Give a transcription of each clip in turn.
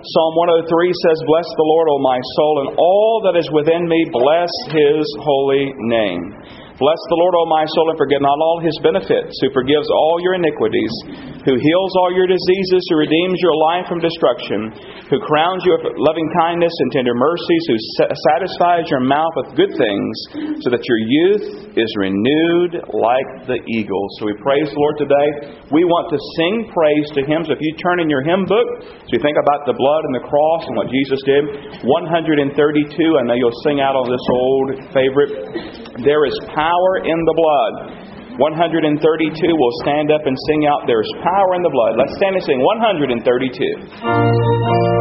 Psalm 103 says, Bless the Lord, O my soul, and all that is within me, bless his holy name. Bless the Lord, O my soul, and forget not all his benefits, who forgives all your iniquities, who heals all your diseases, who redeems your life from destruction, who crowns you with loving kindness and tender mercies, who satisfies your mouth with good things, so that your youth is renewed like the eagle. So we praise the Lord today. We want to sing praise to him. So if you turn in your hymn book, so you think about the blood and the cross and what Jesus did, 132, I know you'll sing out on this old favorite. There is power power in the blood. 132 will stand up and sing out, There's power in the blood. Let's stand and sing 132.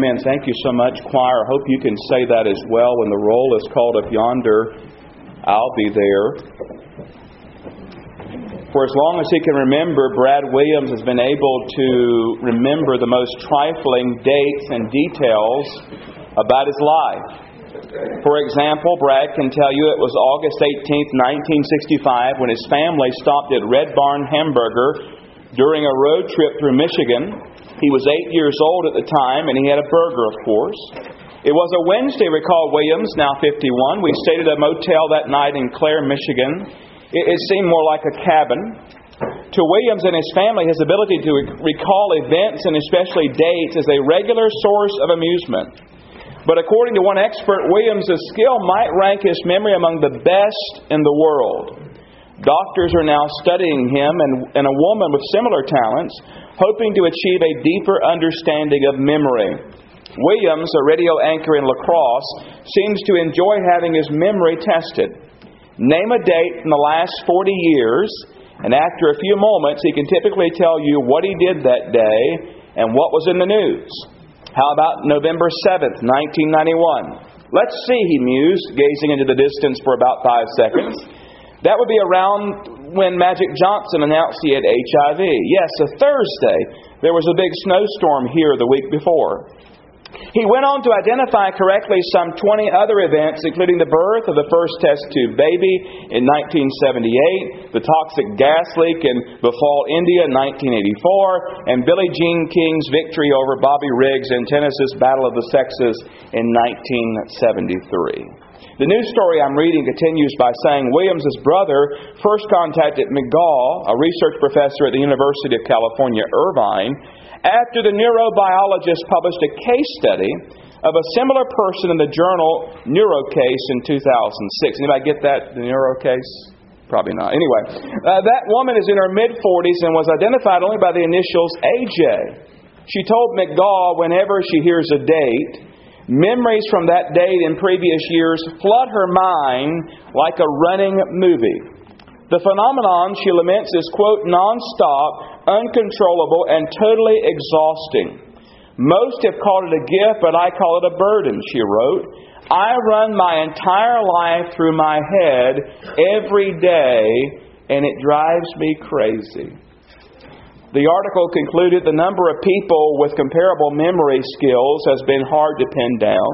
Amen. Thank you so much, choir. I hope you can say that as well. When the roll is called up yonder, I'll be there. For as long as he can remember, Brad Williams has been able to remember the most trifling dates and details about his life. For example, Brad can tell you it was August 18, 1965, when his family stopped at Red Barn Hamburger during a road trip through Michigan. He was eight years old at the time, and he had a burger, of course. It was a Wednesday, recalled Williams, now 51. We stayed at a motel that night in Clare, Michigan. It, it seemed more like a cabin. To Williams and his family, his ability to recall events and especially dates is a regular source of amusement. But according to one expert, Williams' skill might rank his memory among the best in the world. Doctors are now studying him and, and a woman with similar talents hoping to achieve a deeper understanding of memory. Williams, a radio anchor in La Crosse, seems to enjoy having his memory tested. Name a date in the last 40 years, and after a few moments, he can typically tell you what he did that day and what was in the news. How about November 7th, 1991? Let's see, he mused, gazing into the distance for about five seconds. That would be around when Magic Johnson announced he had HIV. Yes, a Thursday. There was a big snowstorm here the week before. He went on to identify correctly some 20 other events, including the birth of the first test tube baby in 1978, the toxic gas leak in Bhopal, India in 1984, and Billie Jean King's victory over Bobby Riggs in tennis's Battle of the Sexes in 1973. The news story I'm reading continues by saying Williams's brother first contacted McGaugh, a research professor at the University of California, Irvine, after the neurobiologist published a case study of a similar person in the journal Neurocase in 2006. Anybody get that, the Neurocase? Probably not. Anyway, uh, that woman is in her mid 40s and was identified only by the initials AJ. She told McGaugh whenever she hears a date Memories from that date and previous years flood her mind like a running movie. The phenomenon, she laments, is, quote, nonstop, uncontrollable, and totally exhausting. Most have called it a gift, but I call it a burden, she wrote. I run my entire life through my head every day, and it drives me crazy. The article concluded the number of people with comparable memory skills has been hard to pin down.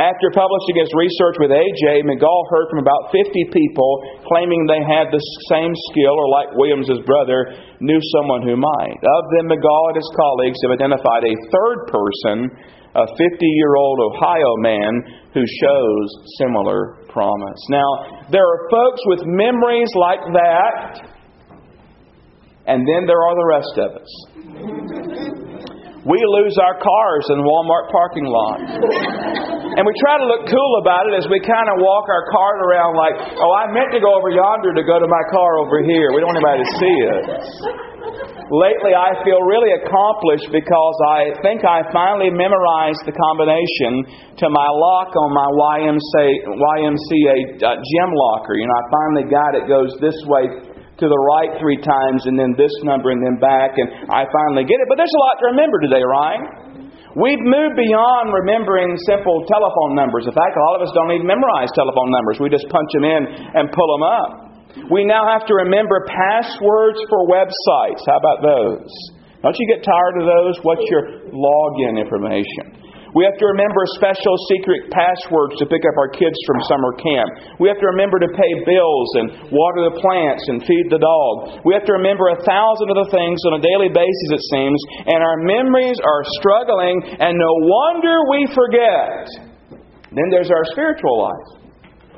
After publishing his research with AJ, McGaugh heard from about 50 people claiming they had the same skill, or like Williams's brother, knew someone who might. Of them, McGaugh and his colleagues have identified a third person, a 50 year old Ohio man, who shows similar promise. Now, there are folks with memories like that, and then there are the rest of us. We lose our cars in Walmart parking lots. And we try to look cool about it as we kind of walk our cart around like, oh, I meant to go over yonder to go to my car over here. We don't want anybody to see it. Lately, I feel really accomplished because I think I finally memorized the combination to my lock on my YMCA, YMCA uh, gym locker. You know, I finally got it. Goes this way to the right three times and then this number and then back, and I finally get it. But there's a lot to remember today, right? We've moved beyond remembering simple telephone numbers. In fact, a lot of us don't even memorize telephone numbers. We just punch them in and pull them up. We now have to remember passwords for websites. How about those? Don't you get tired of those? What's your login information? We have to remember special secret passwords to pick up our kids from summer camp. We have to remember to pay bills and water the plants and feed the dog. We have to remember a thousand other things on a daily basis, it seems, and our memories are struggling, and no wonder we forget. Then there's our spiritual life.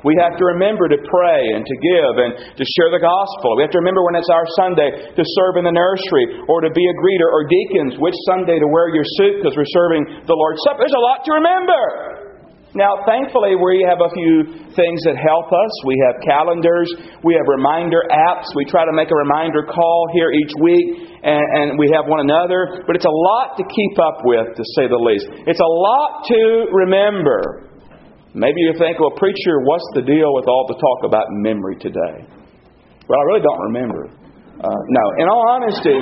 We have to remember to pray and to give and to share the gospel. We have to remember when it's our Sunday to serve in the nursery or to be a greeter or deacons, which Sunday to wear your suit because we're serving the Lord's Supper. There's a lot to remember. Now, thankfully, we have a few things that help us. We have calendars, we have reminder apps. We try to make a reminder call here each week, and, and, we have one another. But it's a lot to keep up with, to say the least. It's a lot to remember. Maybe you think, well, preacher, what's the deal with all the talk about memory today? Well, I really don't remember. Uh, no, in all honesty,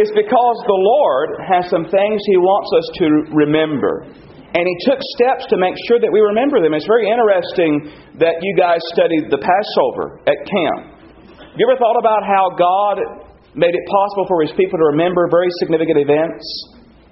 it's because the Lord has some things He wants us to remember. And He took steps to make sure that we remember them. It's very interesting that you guys studied the Passover at camp. You ever thought about how God made it possible for His people to remember very significant events?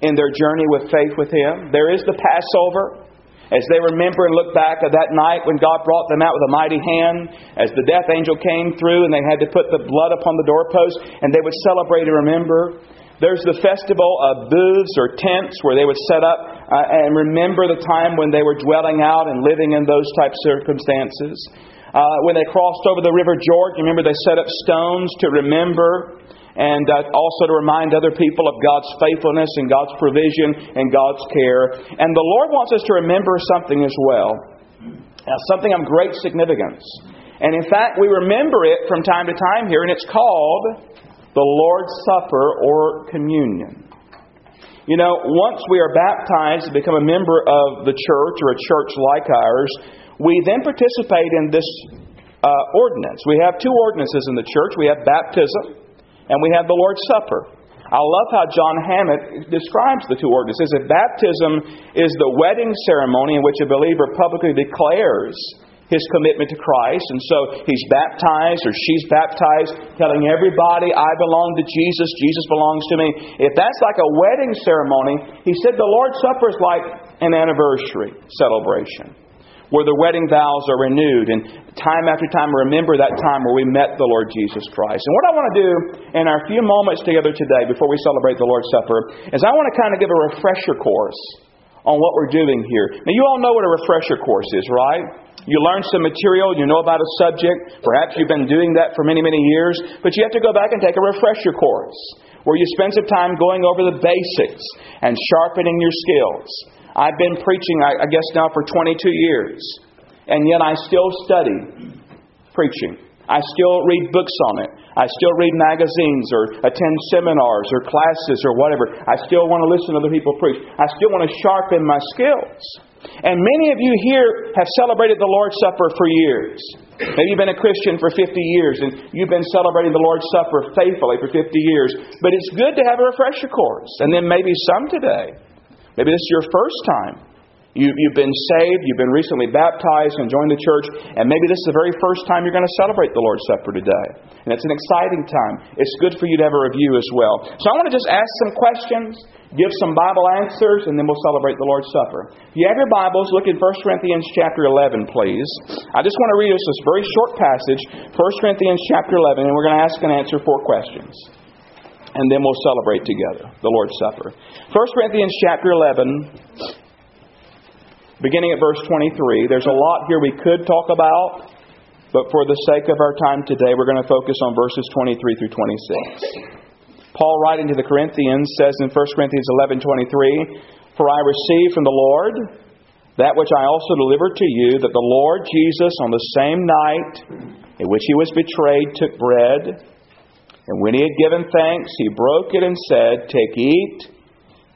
In their journey with faith with Him. There is the Passover. As they remember and look back at that night when God brought them out with a mighty hand, as the death angel came through and they had to put the blood upon the doorpost, and they would celebrate and remember. There's the festival of booths or tents where they would set up uh, and remember the time when they were dwelling out and living in those type circumstances. Uh, when they crossed over the River Jordan, remember they set up stones to remember and uh, also to remind other people of God's faithfulness and God's provision and God's care. And the Lord wants us to remember something as well, uh, something of great significance. And in fact, we remember it from time to time here, and it's called the Lord's Supper or communion. You know, once we are baptized to become a member of the church or a church like ours, we then participate in this uh, ordinance. We have two ordinances in the church. We have baptism, and we have the Lord's Supper. I love how John Hammett describes the two ordinances. If baptism is the wedding ceremony in which a believer publicly declares his commitment to Christ, and so he's baptized or she's baptized, telling everybody, I belong to Jesus, Jesus belongs to me. If that's like a wedding ceremony, he said the Lord's Supper is like an anniversary celebration where the wedding vows are renewed. And time after time, remember that time where we met the Lord Jesus Christ. And what I want to do in our few moments together today before we celebrate the Lord's Supper is I want to kind of give a refresher course on what we're doing here. Now, you all know what a refresher course is, right? You learn some material, you know about a subject. Perhaps you've been doing that for many, many years, but you have to go back and take a refresher course where you spend some time going over the basics and sharpening your skills. I've been preaching, I guess, now for 22 years, and yet I still study preaching. I still read books on it. I still read magazines or attend seminars or classes or whatever. I still want to listen to other people preach. I still want to sharpen my skills. And many of you here have celebrated the Lord's Supper for years. Maybe you've been a Christian for 50 years and you've been celebrating the Lord's Supper faithfully for 50 years. But it's good to have a refresher course. And then maybe some today. Maybe this is your first time. You, you've been saved, you've been recently baptized and joined the church, and maybe this is the very first time you're going to celebrate the Lord's Supper today. And it's an exciting time. It's good for you to have a review as well. So I want to just ask some questions, give some Bible answers, and then we'll celebrate the Lord's Supper. If you have your Bibles, look in 1 Corinthians chapter 11, please. I just want to read us this very short passage, 1 Corinthians chapter 11, and we're going to ask and answer four questions and then we'll celebrate together the Lord's Supper. 1 Corinthians chapter 11, beginning at verse 23. There's a lot here we could talk about, but for the sake of our time today, we're going to focus on verses 23 through 26. Paul, writing to the Corinthians, says in 1 Corinthians 11:23, "For I received from the Lord that which I also delivered to you, that the Lord Jesus, on the same night in which he was betrayed, took bread, and when he had given thanks, he broke it and said, Take, eat.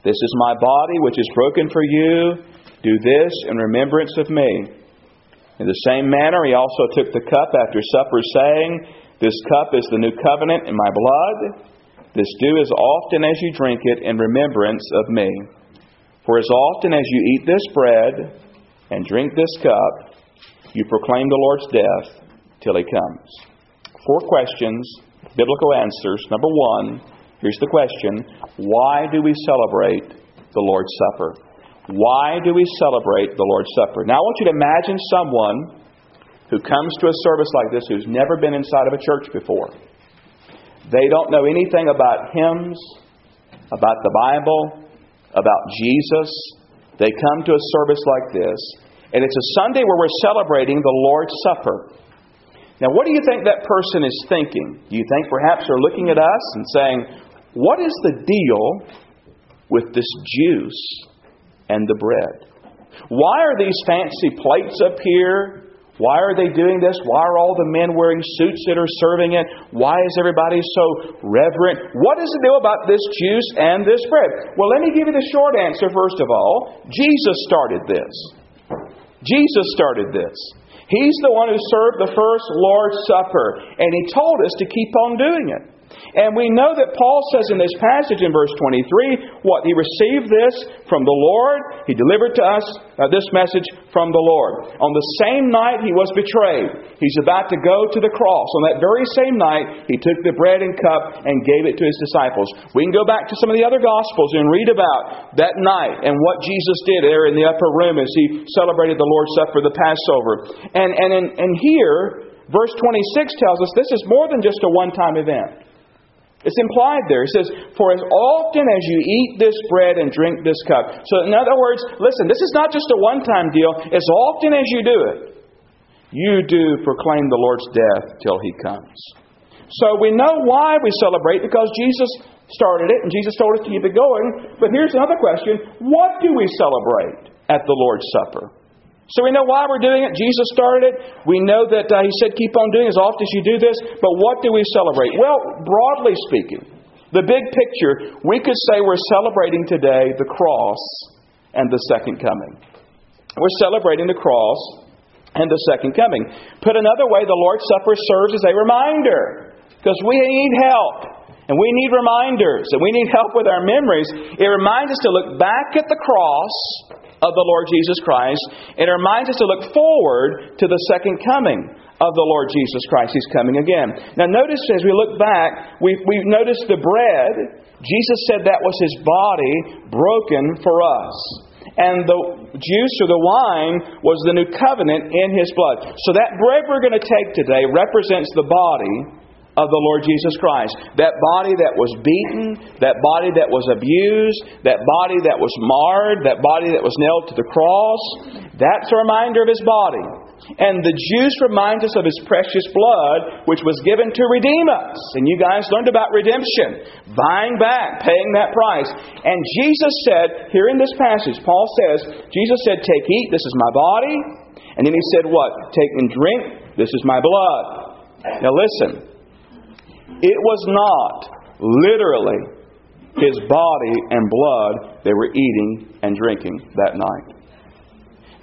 This is my body, which is broken for you. Do this in remembrance of me. In the same manner, he also took the cup after supper, saying, This cup is the new covenant in my blood. This do as often as you drink it in remembrance of me. For as often as you eat this bread and drink this cup, you proclaim the Lord's death till he comes. Four questions, biblical answers. Number one, here's the question Why do we celebrate the Lord's Supper? Why do we celebrate the Lord's Supper? Now, I want you to imagine someone who comes to a service like this who's never been inside of a church before. They don't know anything about hymns, about the Bible, about Jesus. They come to a service like this, and it's a Sunday where we're celebrating the Lord's Supper. Now, what do you think that person is thinking? Do you think perhaps they're looking at us and saying, What is the deal with this juice and the bread. Why are these fancy plates up here? Why are they doing this? Why are all the men wearing suits that are serving it? Why is everybody so reverent? What is the deal about this juice and this bread? Well, let me give you the short answer first of all. Jesus started this. Jesus started this. He's the one who served the first Lord's Supper, and He told us to keep on doing it. And we know that Paul says in this passage in verse 23 what? He received this from the Lord. He delivered to us uh, this message from the Lord. On the same night he was betrayed. He's about to go to the cross. On that very same night, he took the bread and cup and gave it to his disciples. We can go back to some of the other Gospels and read about that night and what Jesus did there in the upper room as he celebrated the Lord's Supper, the Passover. And, and, and here, verse 26 tells us this is more than just a one time event. It's implied there. It says, For as often as you eat this bread and drink this cup. So, in other words, listen, this is not just a one time deal. As often as you do it, you do proclaim the Lord's death till he comes. So, we know why we celebrate because Jesus started it and Jesus told us to keep it going. But here's another question What do we celebrate at the Lord's Supper? So we know why we're doing it. Jesus started it. We know that uh, He said, keep on doing as often as you do this. But what do we celebrate? Well, broadly speaking, the big picture, we could say we're celebrating today the cross and the second coming. We're celebrating the cross and the second coming. Put another way, the Lord's Supper serves as a reminder because we need help. And we need reminders, and we need help with our memories. It reminds us to look back at the cross of the Lord Jesus Christ. It reminds us to look forward to the second coming of the Lord Jesus Christ. He's coming again. Now, notice as we look back, we, we notice the bread. Jesus said that was his body broken for us. And the juice or the wine was the new covenant in his blood. So, that bread we're going to take today represents the body of the Lord Jesus Christ. That body that was beaten, that body that was abused, that body that was marred, that body that was nailed to the cross, that's a reminder of his body. And the juice reminds us of his precious blood, which was given to redeem us. And you guys learned about redemption, buying back, paying that price. And Jesus said, here in this passage, Paul says, Jesus said, Take, eat, this is my body. And then he said, What? Take and drink, this is my blood. Now listen, it was not literally his body and blood they were eating and drinking that night.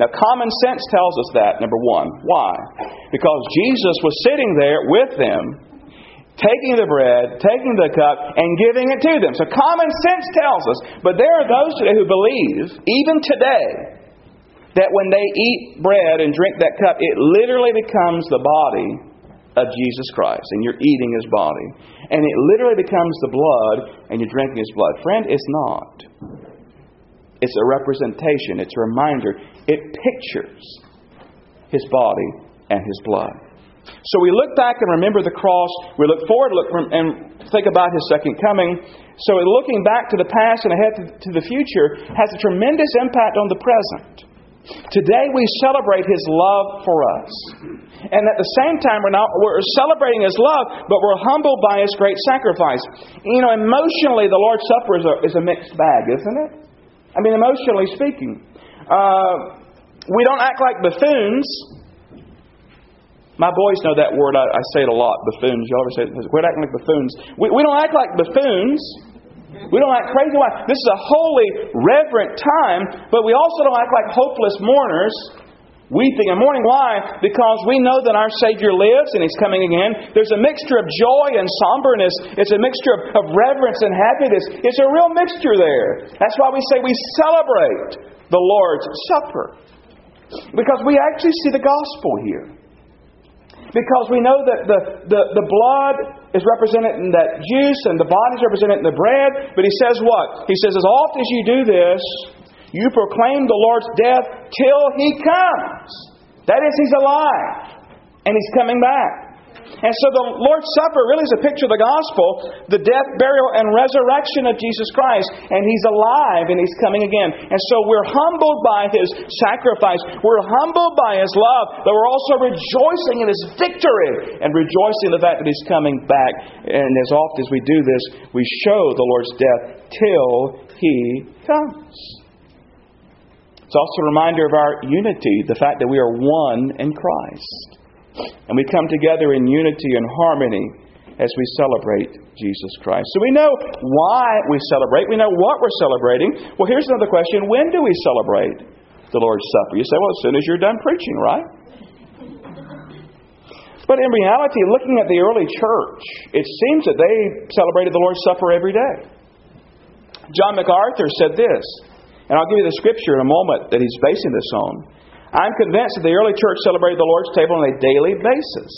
Now, common sense tells us that, number one. Why? Because Jesus was sitting there with them, taking the bread, taking the cup, and giving it to them. So, common sense tells us. But there are those today who believe, even today, that when they eat bread and drink that cup, it literally becomes the body of Jesus Christ, and you're eating his body. And it literally becomes the blood, and you're drinking his blood. Friend, it's not. It's a representation, it's a reminder. It pictures his body and his blood. So we look back and remember the cross. We look forward look and think about his second coming. So looking back to the past and ahead to the future has a tremendous impact on the present. Today we celebrate His love for us. And at the same time, we're, not, we're celebrating His love, but we're humbled by His great sacrifice. You know, emotionally, the Lord's Supper is a, is a mixed bag, isn't it? I mean, emotionally speaking. Uh, we don't act like buffoons. My boys know that word. I, I say it a lot, buffoons. You ever say it? Quit acting like buffoons. We, we don't act like buffoons. We don't act crazy. Why? This is a holy, reverent time, but we also don't act like hopeless mourners, weeping and mourning. Why? Because we know that our Savior lives and He's coming again. There's a mixture of joy and somberness. It's a mixture of, of reverence and happiness. It's a real mixture there. That's why we say we celebrate the Lord's Supper. Because we actually see the gospel here. Because we know that the, the, the blood is represented in that juice and the body is represented in the bread. But he says what? He says, as often as you do this, you proclaim the Lord's death till he comes. That is, he's alive. And he's coming back. And so the Lord's Supper really is a picture of the gospel, the death, burial, and resurrection of Jesus Christ. And He's alive and He's coming again. And so we're humbled by His sacrifice. We're humbled by His love, but we're also rejoicing in His victory and rejoicing in the fact that He's coming back. And as often as we do this, we show the Lord's death till He comes. It's also a reminder of our unity, the fact that we are one in Christ. And we come together in unity and harmony as we celebrate Jesus Christ. So we know why we celebrate, we know what we're celebrating. Well, here's another question when do we celebrate the Lord's Supper? You say, well, as soon as you're done preaching, right? But in reality, looking at the early church, it seems that they celebrated the Lord's Supper every day. John MacArthur said this, and I'll give you the scripture in a moment that he's basing this on. I'm convinced that the early church celebrated the Lord's table on a daily basis.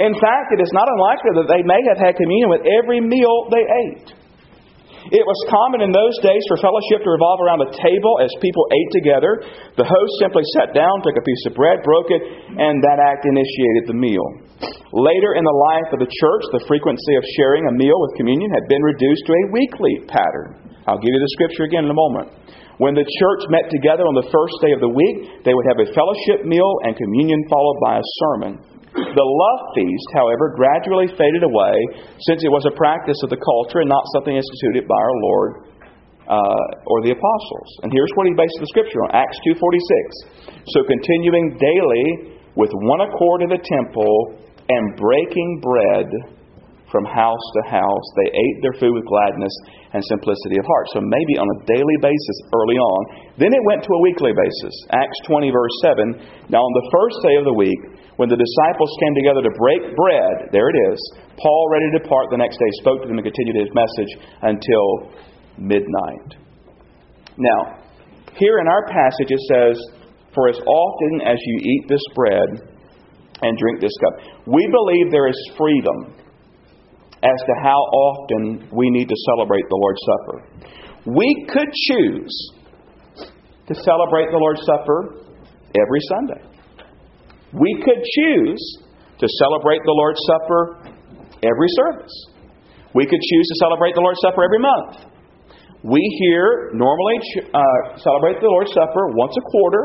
In fact, it is not unlikely that they may have had communion with every meal they ate. It was common in those days for fellowship to revolve around a table as people ate together. The host simply sat down, took a piece of bread, broke it, and that act initiated the meal. Later in the life of the church, the frequency of sharing a meal with communion had been reduced to a weekly pattern. I'll give you the scripture again in a moment. When the church met together on the first day of the week, they would have a fellowship meal and communion followed by a sermon. The love feast, however, gradually faded away since it was a practice of the culture and not something instituted by our Lord uh, or the apostles. And here's what he based the scripture on Acts 2.46. So continuing daily with one accord in the temple and breaking bread from house to house. They ate their food with gladness and simplicity of heart. So maybe on a daily basis early on. Then it went to a weekly basis. Acts 20, verse 7. Now, on the first day of the week, when the disciples came together to break bread, there it is, Paul, ready to depart the next day, spoke to them and continued his message until midnight. Now, here in our passage it says, For as often as you eat this bread and drink this cup, we believe there is freedom as to how often we need to celebrate the Lord's Supper. We could choose to celebrate the Lord's Supper every Sunday. We could choose to celebrate the Lord's Supper every service. We could choose to celebrate the Lord's Supper every month. We here normally uh, celebrate the Lord's Supper once a quarter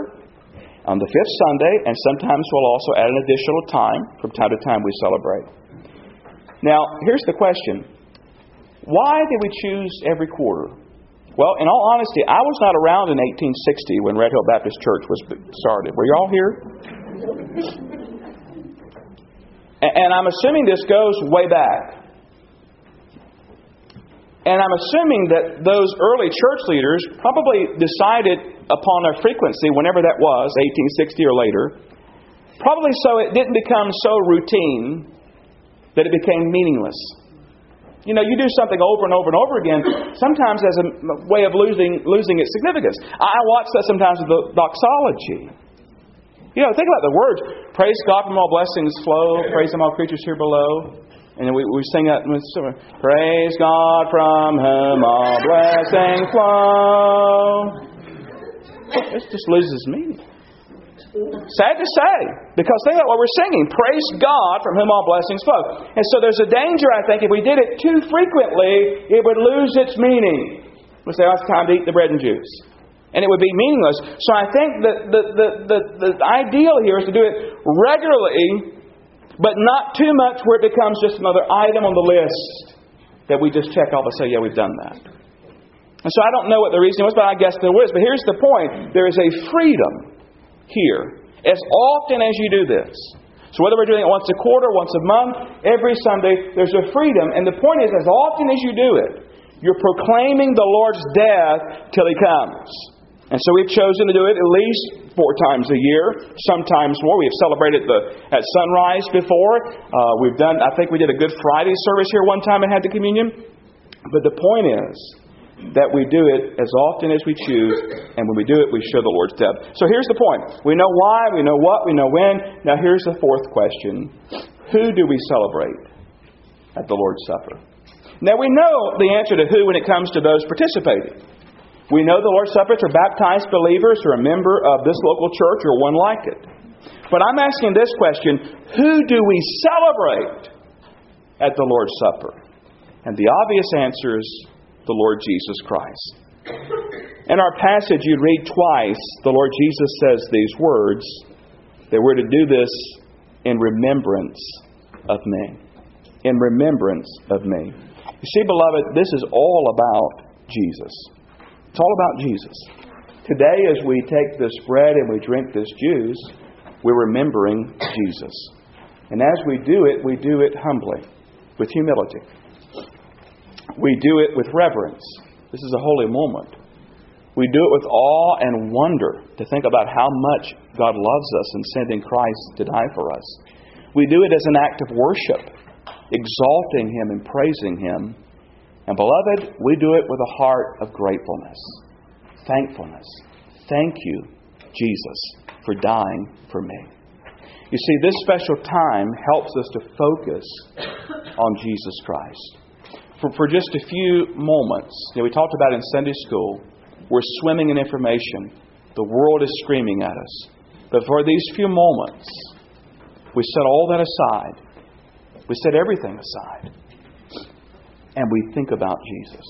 on the fifth Sunday, and sometimes we'll also add an additional time. From time to time, we celebrate. Now, here's the question Why did we choose every quarter? Well, in all honesty, I was not around in 1860 when Red Hill Baptist Church was started. Were you all here? And I'm assuming this goes way back. And I'm assuming that those early church leaders probably decided upon a frequency, whenever that was, 1860 or later, probably so it didn't become so routine that it became meaningless. You know, you do something over and over and over again, sometimes as a way of losing, losing its significance. I watch that sometimes with the doxology. You know, think about the words. Praise God from all blessings flow. Praise Him, all creatures here below. And we, we sing that. Praise God from whom all blessings flow. It just loses meaning. Sad to say, because think about what we're singing. Praise God from whom all blessings flow. And so there's a danger, I think, if we did it too frequently, it would lose its meaning. We say, oh, it's time to eat the bread and juice. And it would be meaningless. So I think that the, the, the, the, ideal here is to do it regularly, but not too much where it becomes just another item on the list that we just check off and say, yeah, we've done that. And so I don't know what the reason was, but I guess there was. But here's the point there is a freedom here as often as you do this. So whether we're doing it once a quarter, once a month, every Sunday, there's a freedom. And the point is, as often as you do it, you're proclaiming the Lord's death till He comes. And so we've chosen to do it at least four times a year, sometimes more. We have celebrated the at sunrise before. Uh, we've done. I think we did a Good Friday service here one time and had the communion. But the point is, that we do it as often as we choose, and when we do it, we show the Lord's death. So here's the point. We know why, we know what, we know when. Now here's the fourth question Who do we celebrate at the Lord's Supper? Now we know the answer to who when it comes to those participating. We know the Lord's Supper is for baptized believers or a member of this local church or one like it. But I'm asking this question Who do we celebrate at the Lord's Supper? And the obvious answer is the Lord Jesus Christ. In our passage, you read twice, the Lord Jesus says these words that we're to do this in remembrance of me. In remembrance of me. You see, beloved, this is all about Jesus. It's all about Jesus. Today, as we take this bread and we drink this juice, we're remembering Jesus. And as we do it, we do it humbly, with humility. We do it with reverence. This is a holy moment. We do it with awe and wonder to think about how much God loves us and sending Christ to die for us. We do it as an act of worship, exalting Him and praising Him. And beloved, we do it with a heart of gratefulness, thankfulness. Thank you, Jesus, for dying for me. You see, this special time helps us to focus on Jesus Christ for, for just a few moments, know, we talked about in Sunday school, we're swimming in information. The world is screaming at us. But for these few moments, we set all that aside. We set everything aside. And we think about Jesus.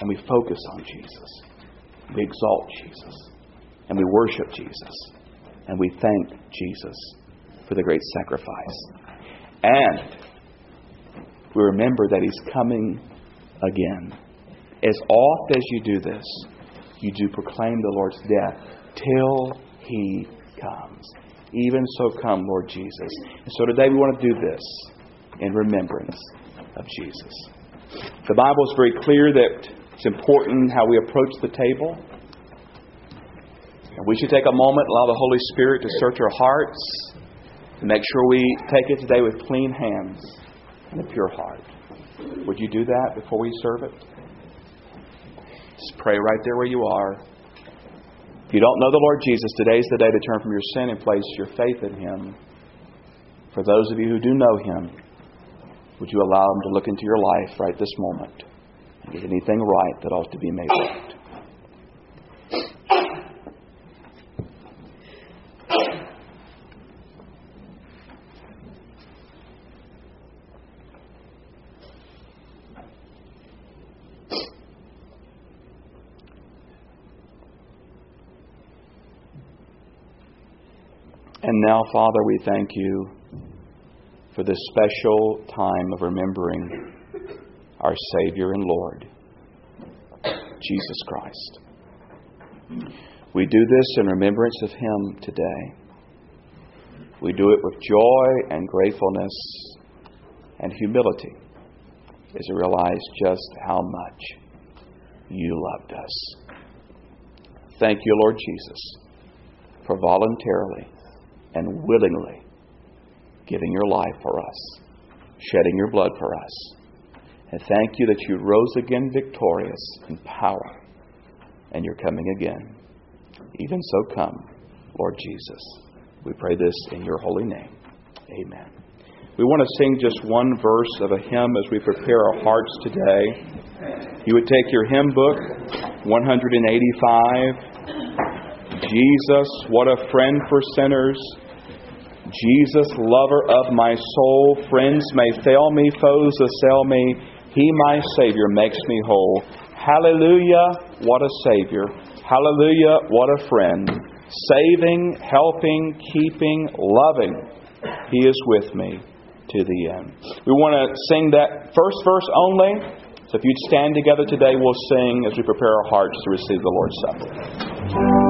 And we focus on Jesus. We exalt Jesus. And we worship Jesus. And we thank Jesus for the great sacrifice. And we remember that He's coming again. As oft as you do this, you do proclaim the Lord's death till He comes. Even so, come, Lord Jesus. And so today we want to do this in remembrance of Jesus. The Bible is very clear that it's important how we approach the table. And we should take a moment, allow the Holy Spirit to search our hearts, to make sure we take it today with clean hands and a pure heart. Would you do that before we serve it? Just pray right there where you are. If you don't know the Lord Jesus, today's the day to turn from your sin and place your faith in Him. For those of you who do know Him, would you allow Him to look into your life right this moment and get anything right that ought to be made right? Now, Father, we thank you for this special time of remembering our Savior and Lord, Jesus Christ. We do this in remembrance of Him today. We do it with joy and gratefulness and humility as we realize just how much you loved us. Thank you, Lord Jesus, for voluntarily and willingly giving your life for us, shedding your blood for us. And thank you that you rose again victorious in power, and you're coming again. Even so, come, Lord Jesus. We pray this in your holy name. Amen. We want to sing just one verse of a hymn as we prepare our hearts today. You would take your hymn book, 185. Jesus, what a friend for sinners. Jesus, lover of my soul. Friends may fail me, foes assail me. He, my Savior, makes me whole. Hallelujah, what a Savior. Hallelujah, what a friend. Saving, helping, keeping, loving. He is with me to the end. We want to sing that first verse only. So if you'd stand together today, we'll sing as we prepare our hearts to receive the Lord's Supper.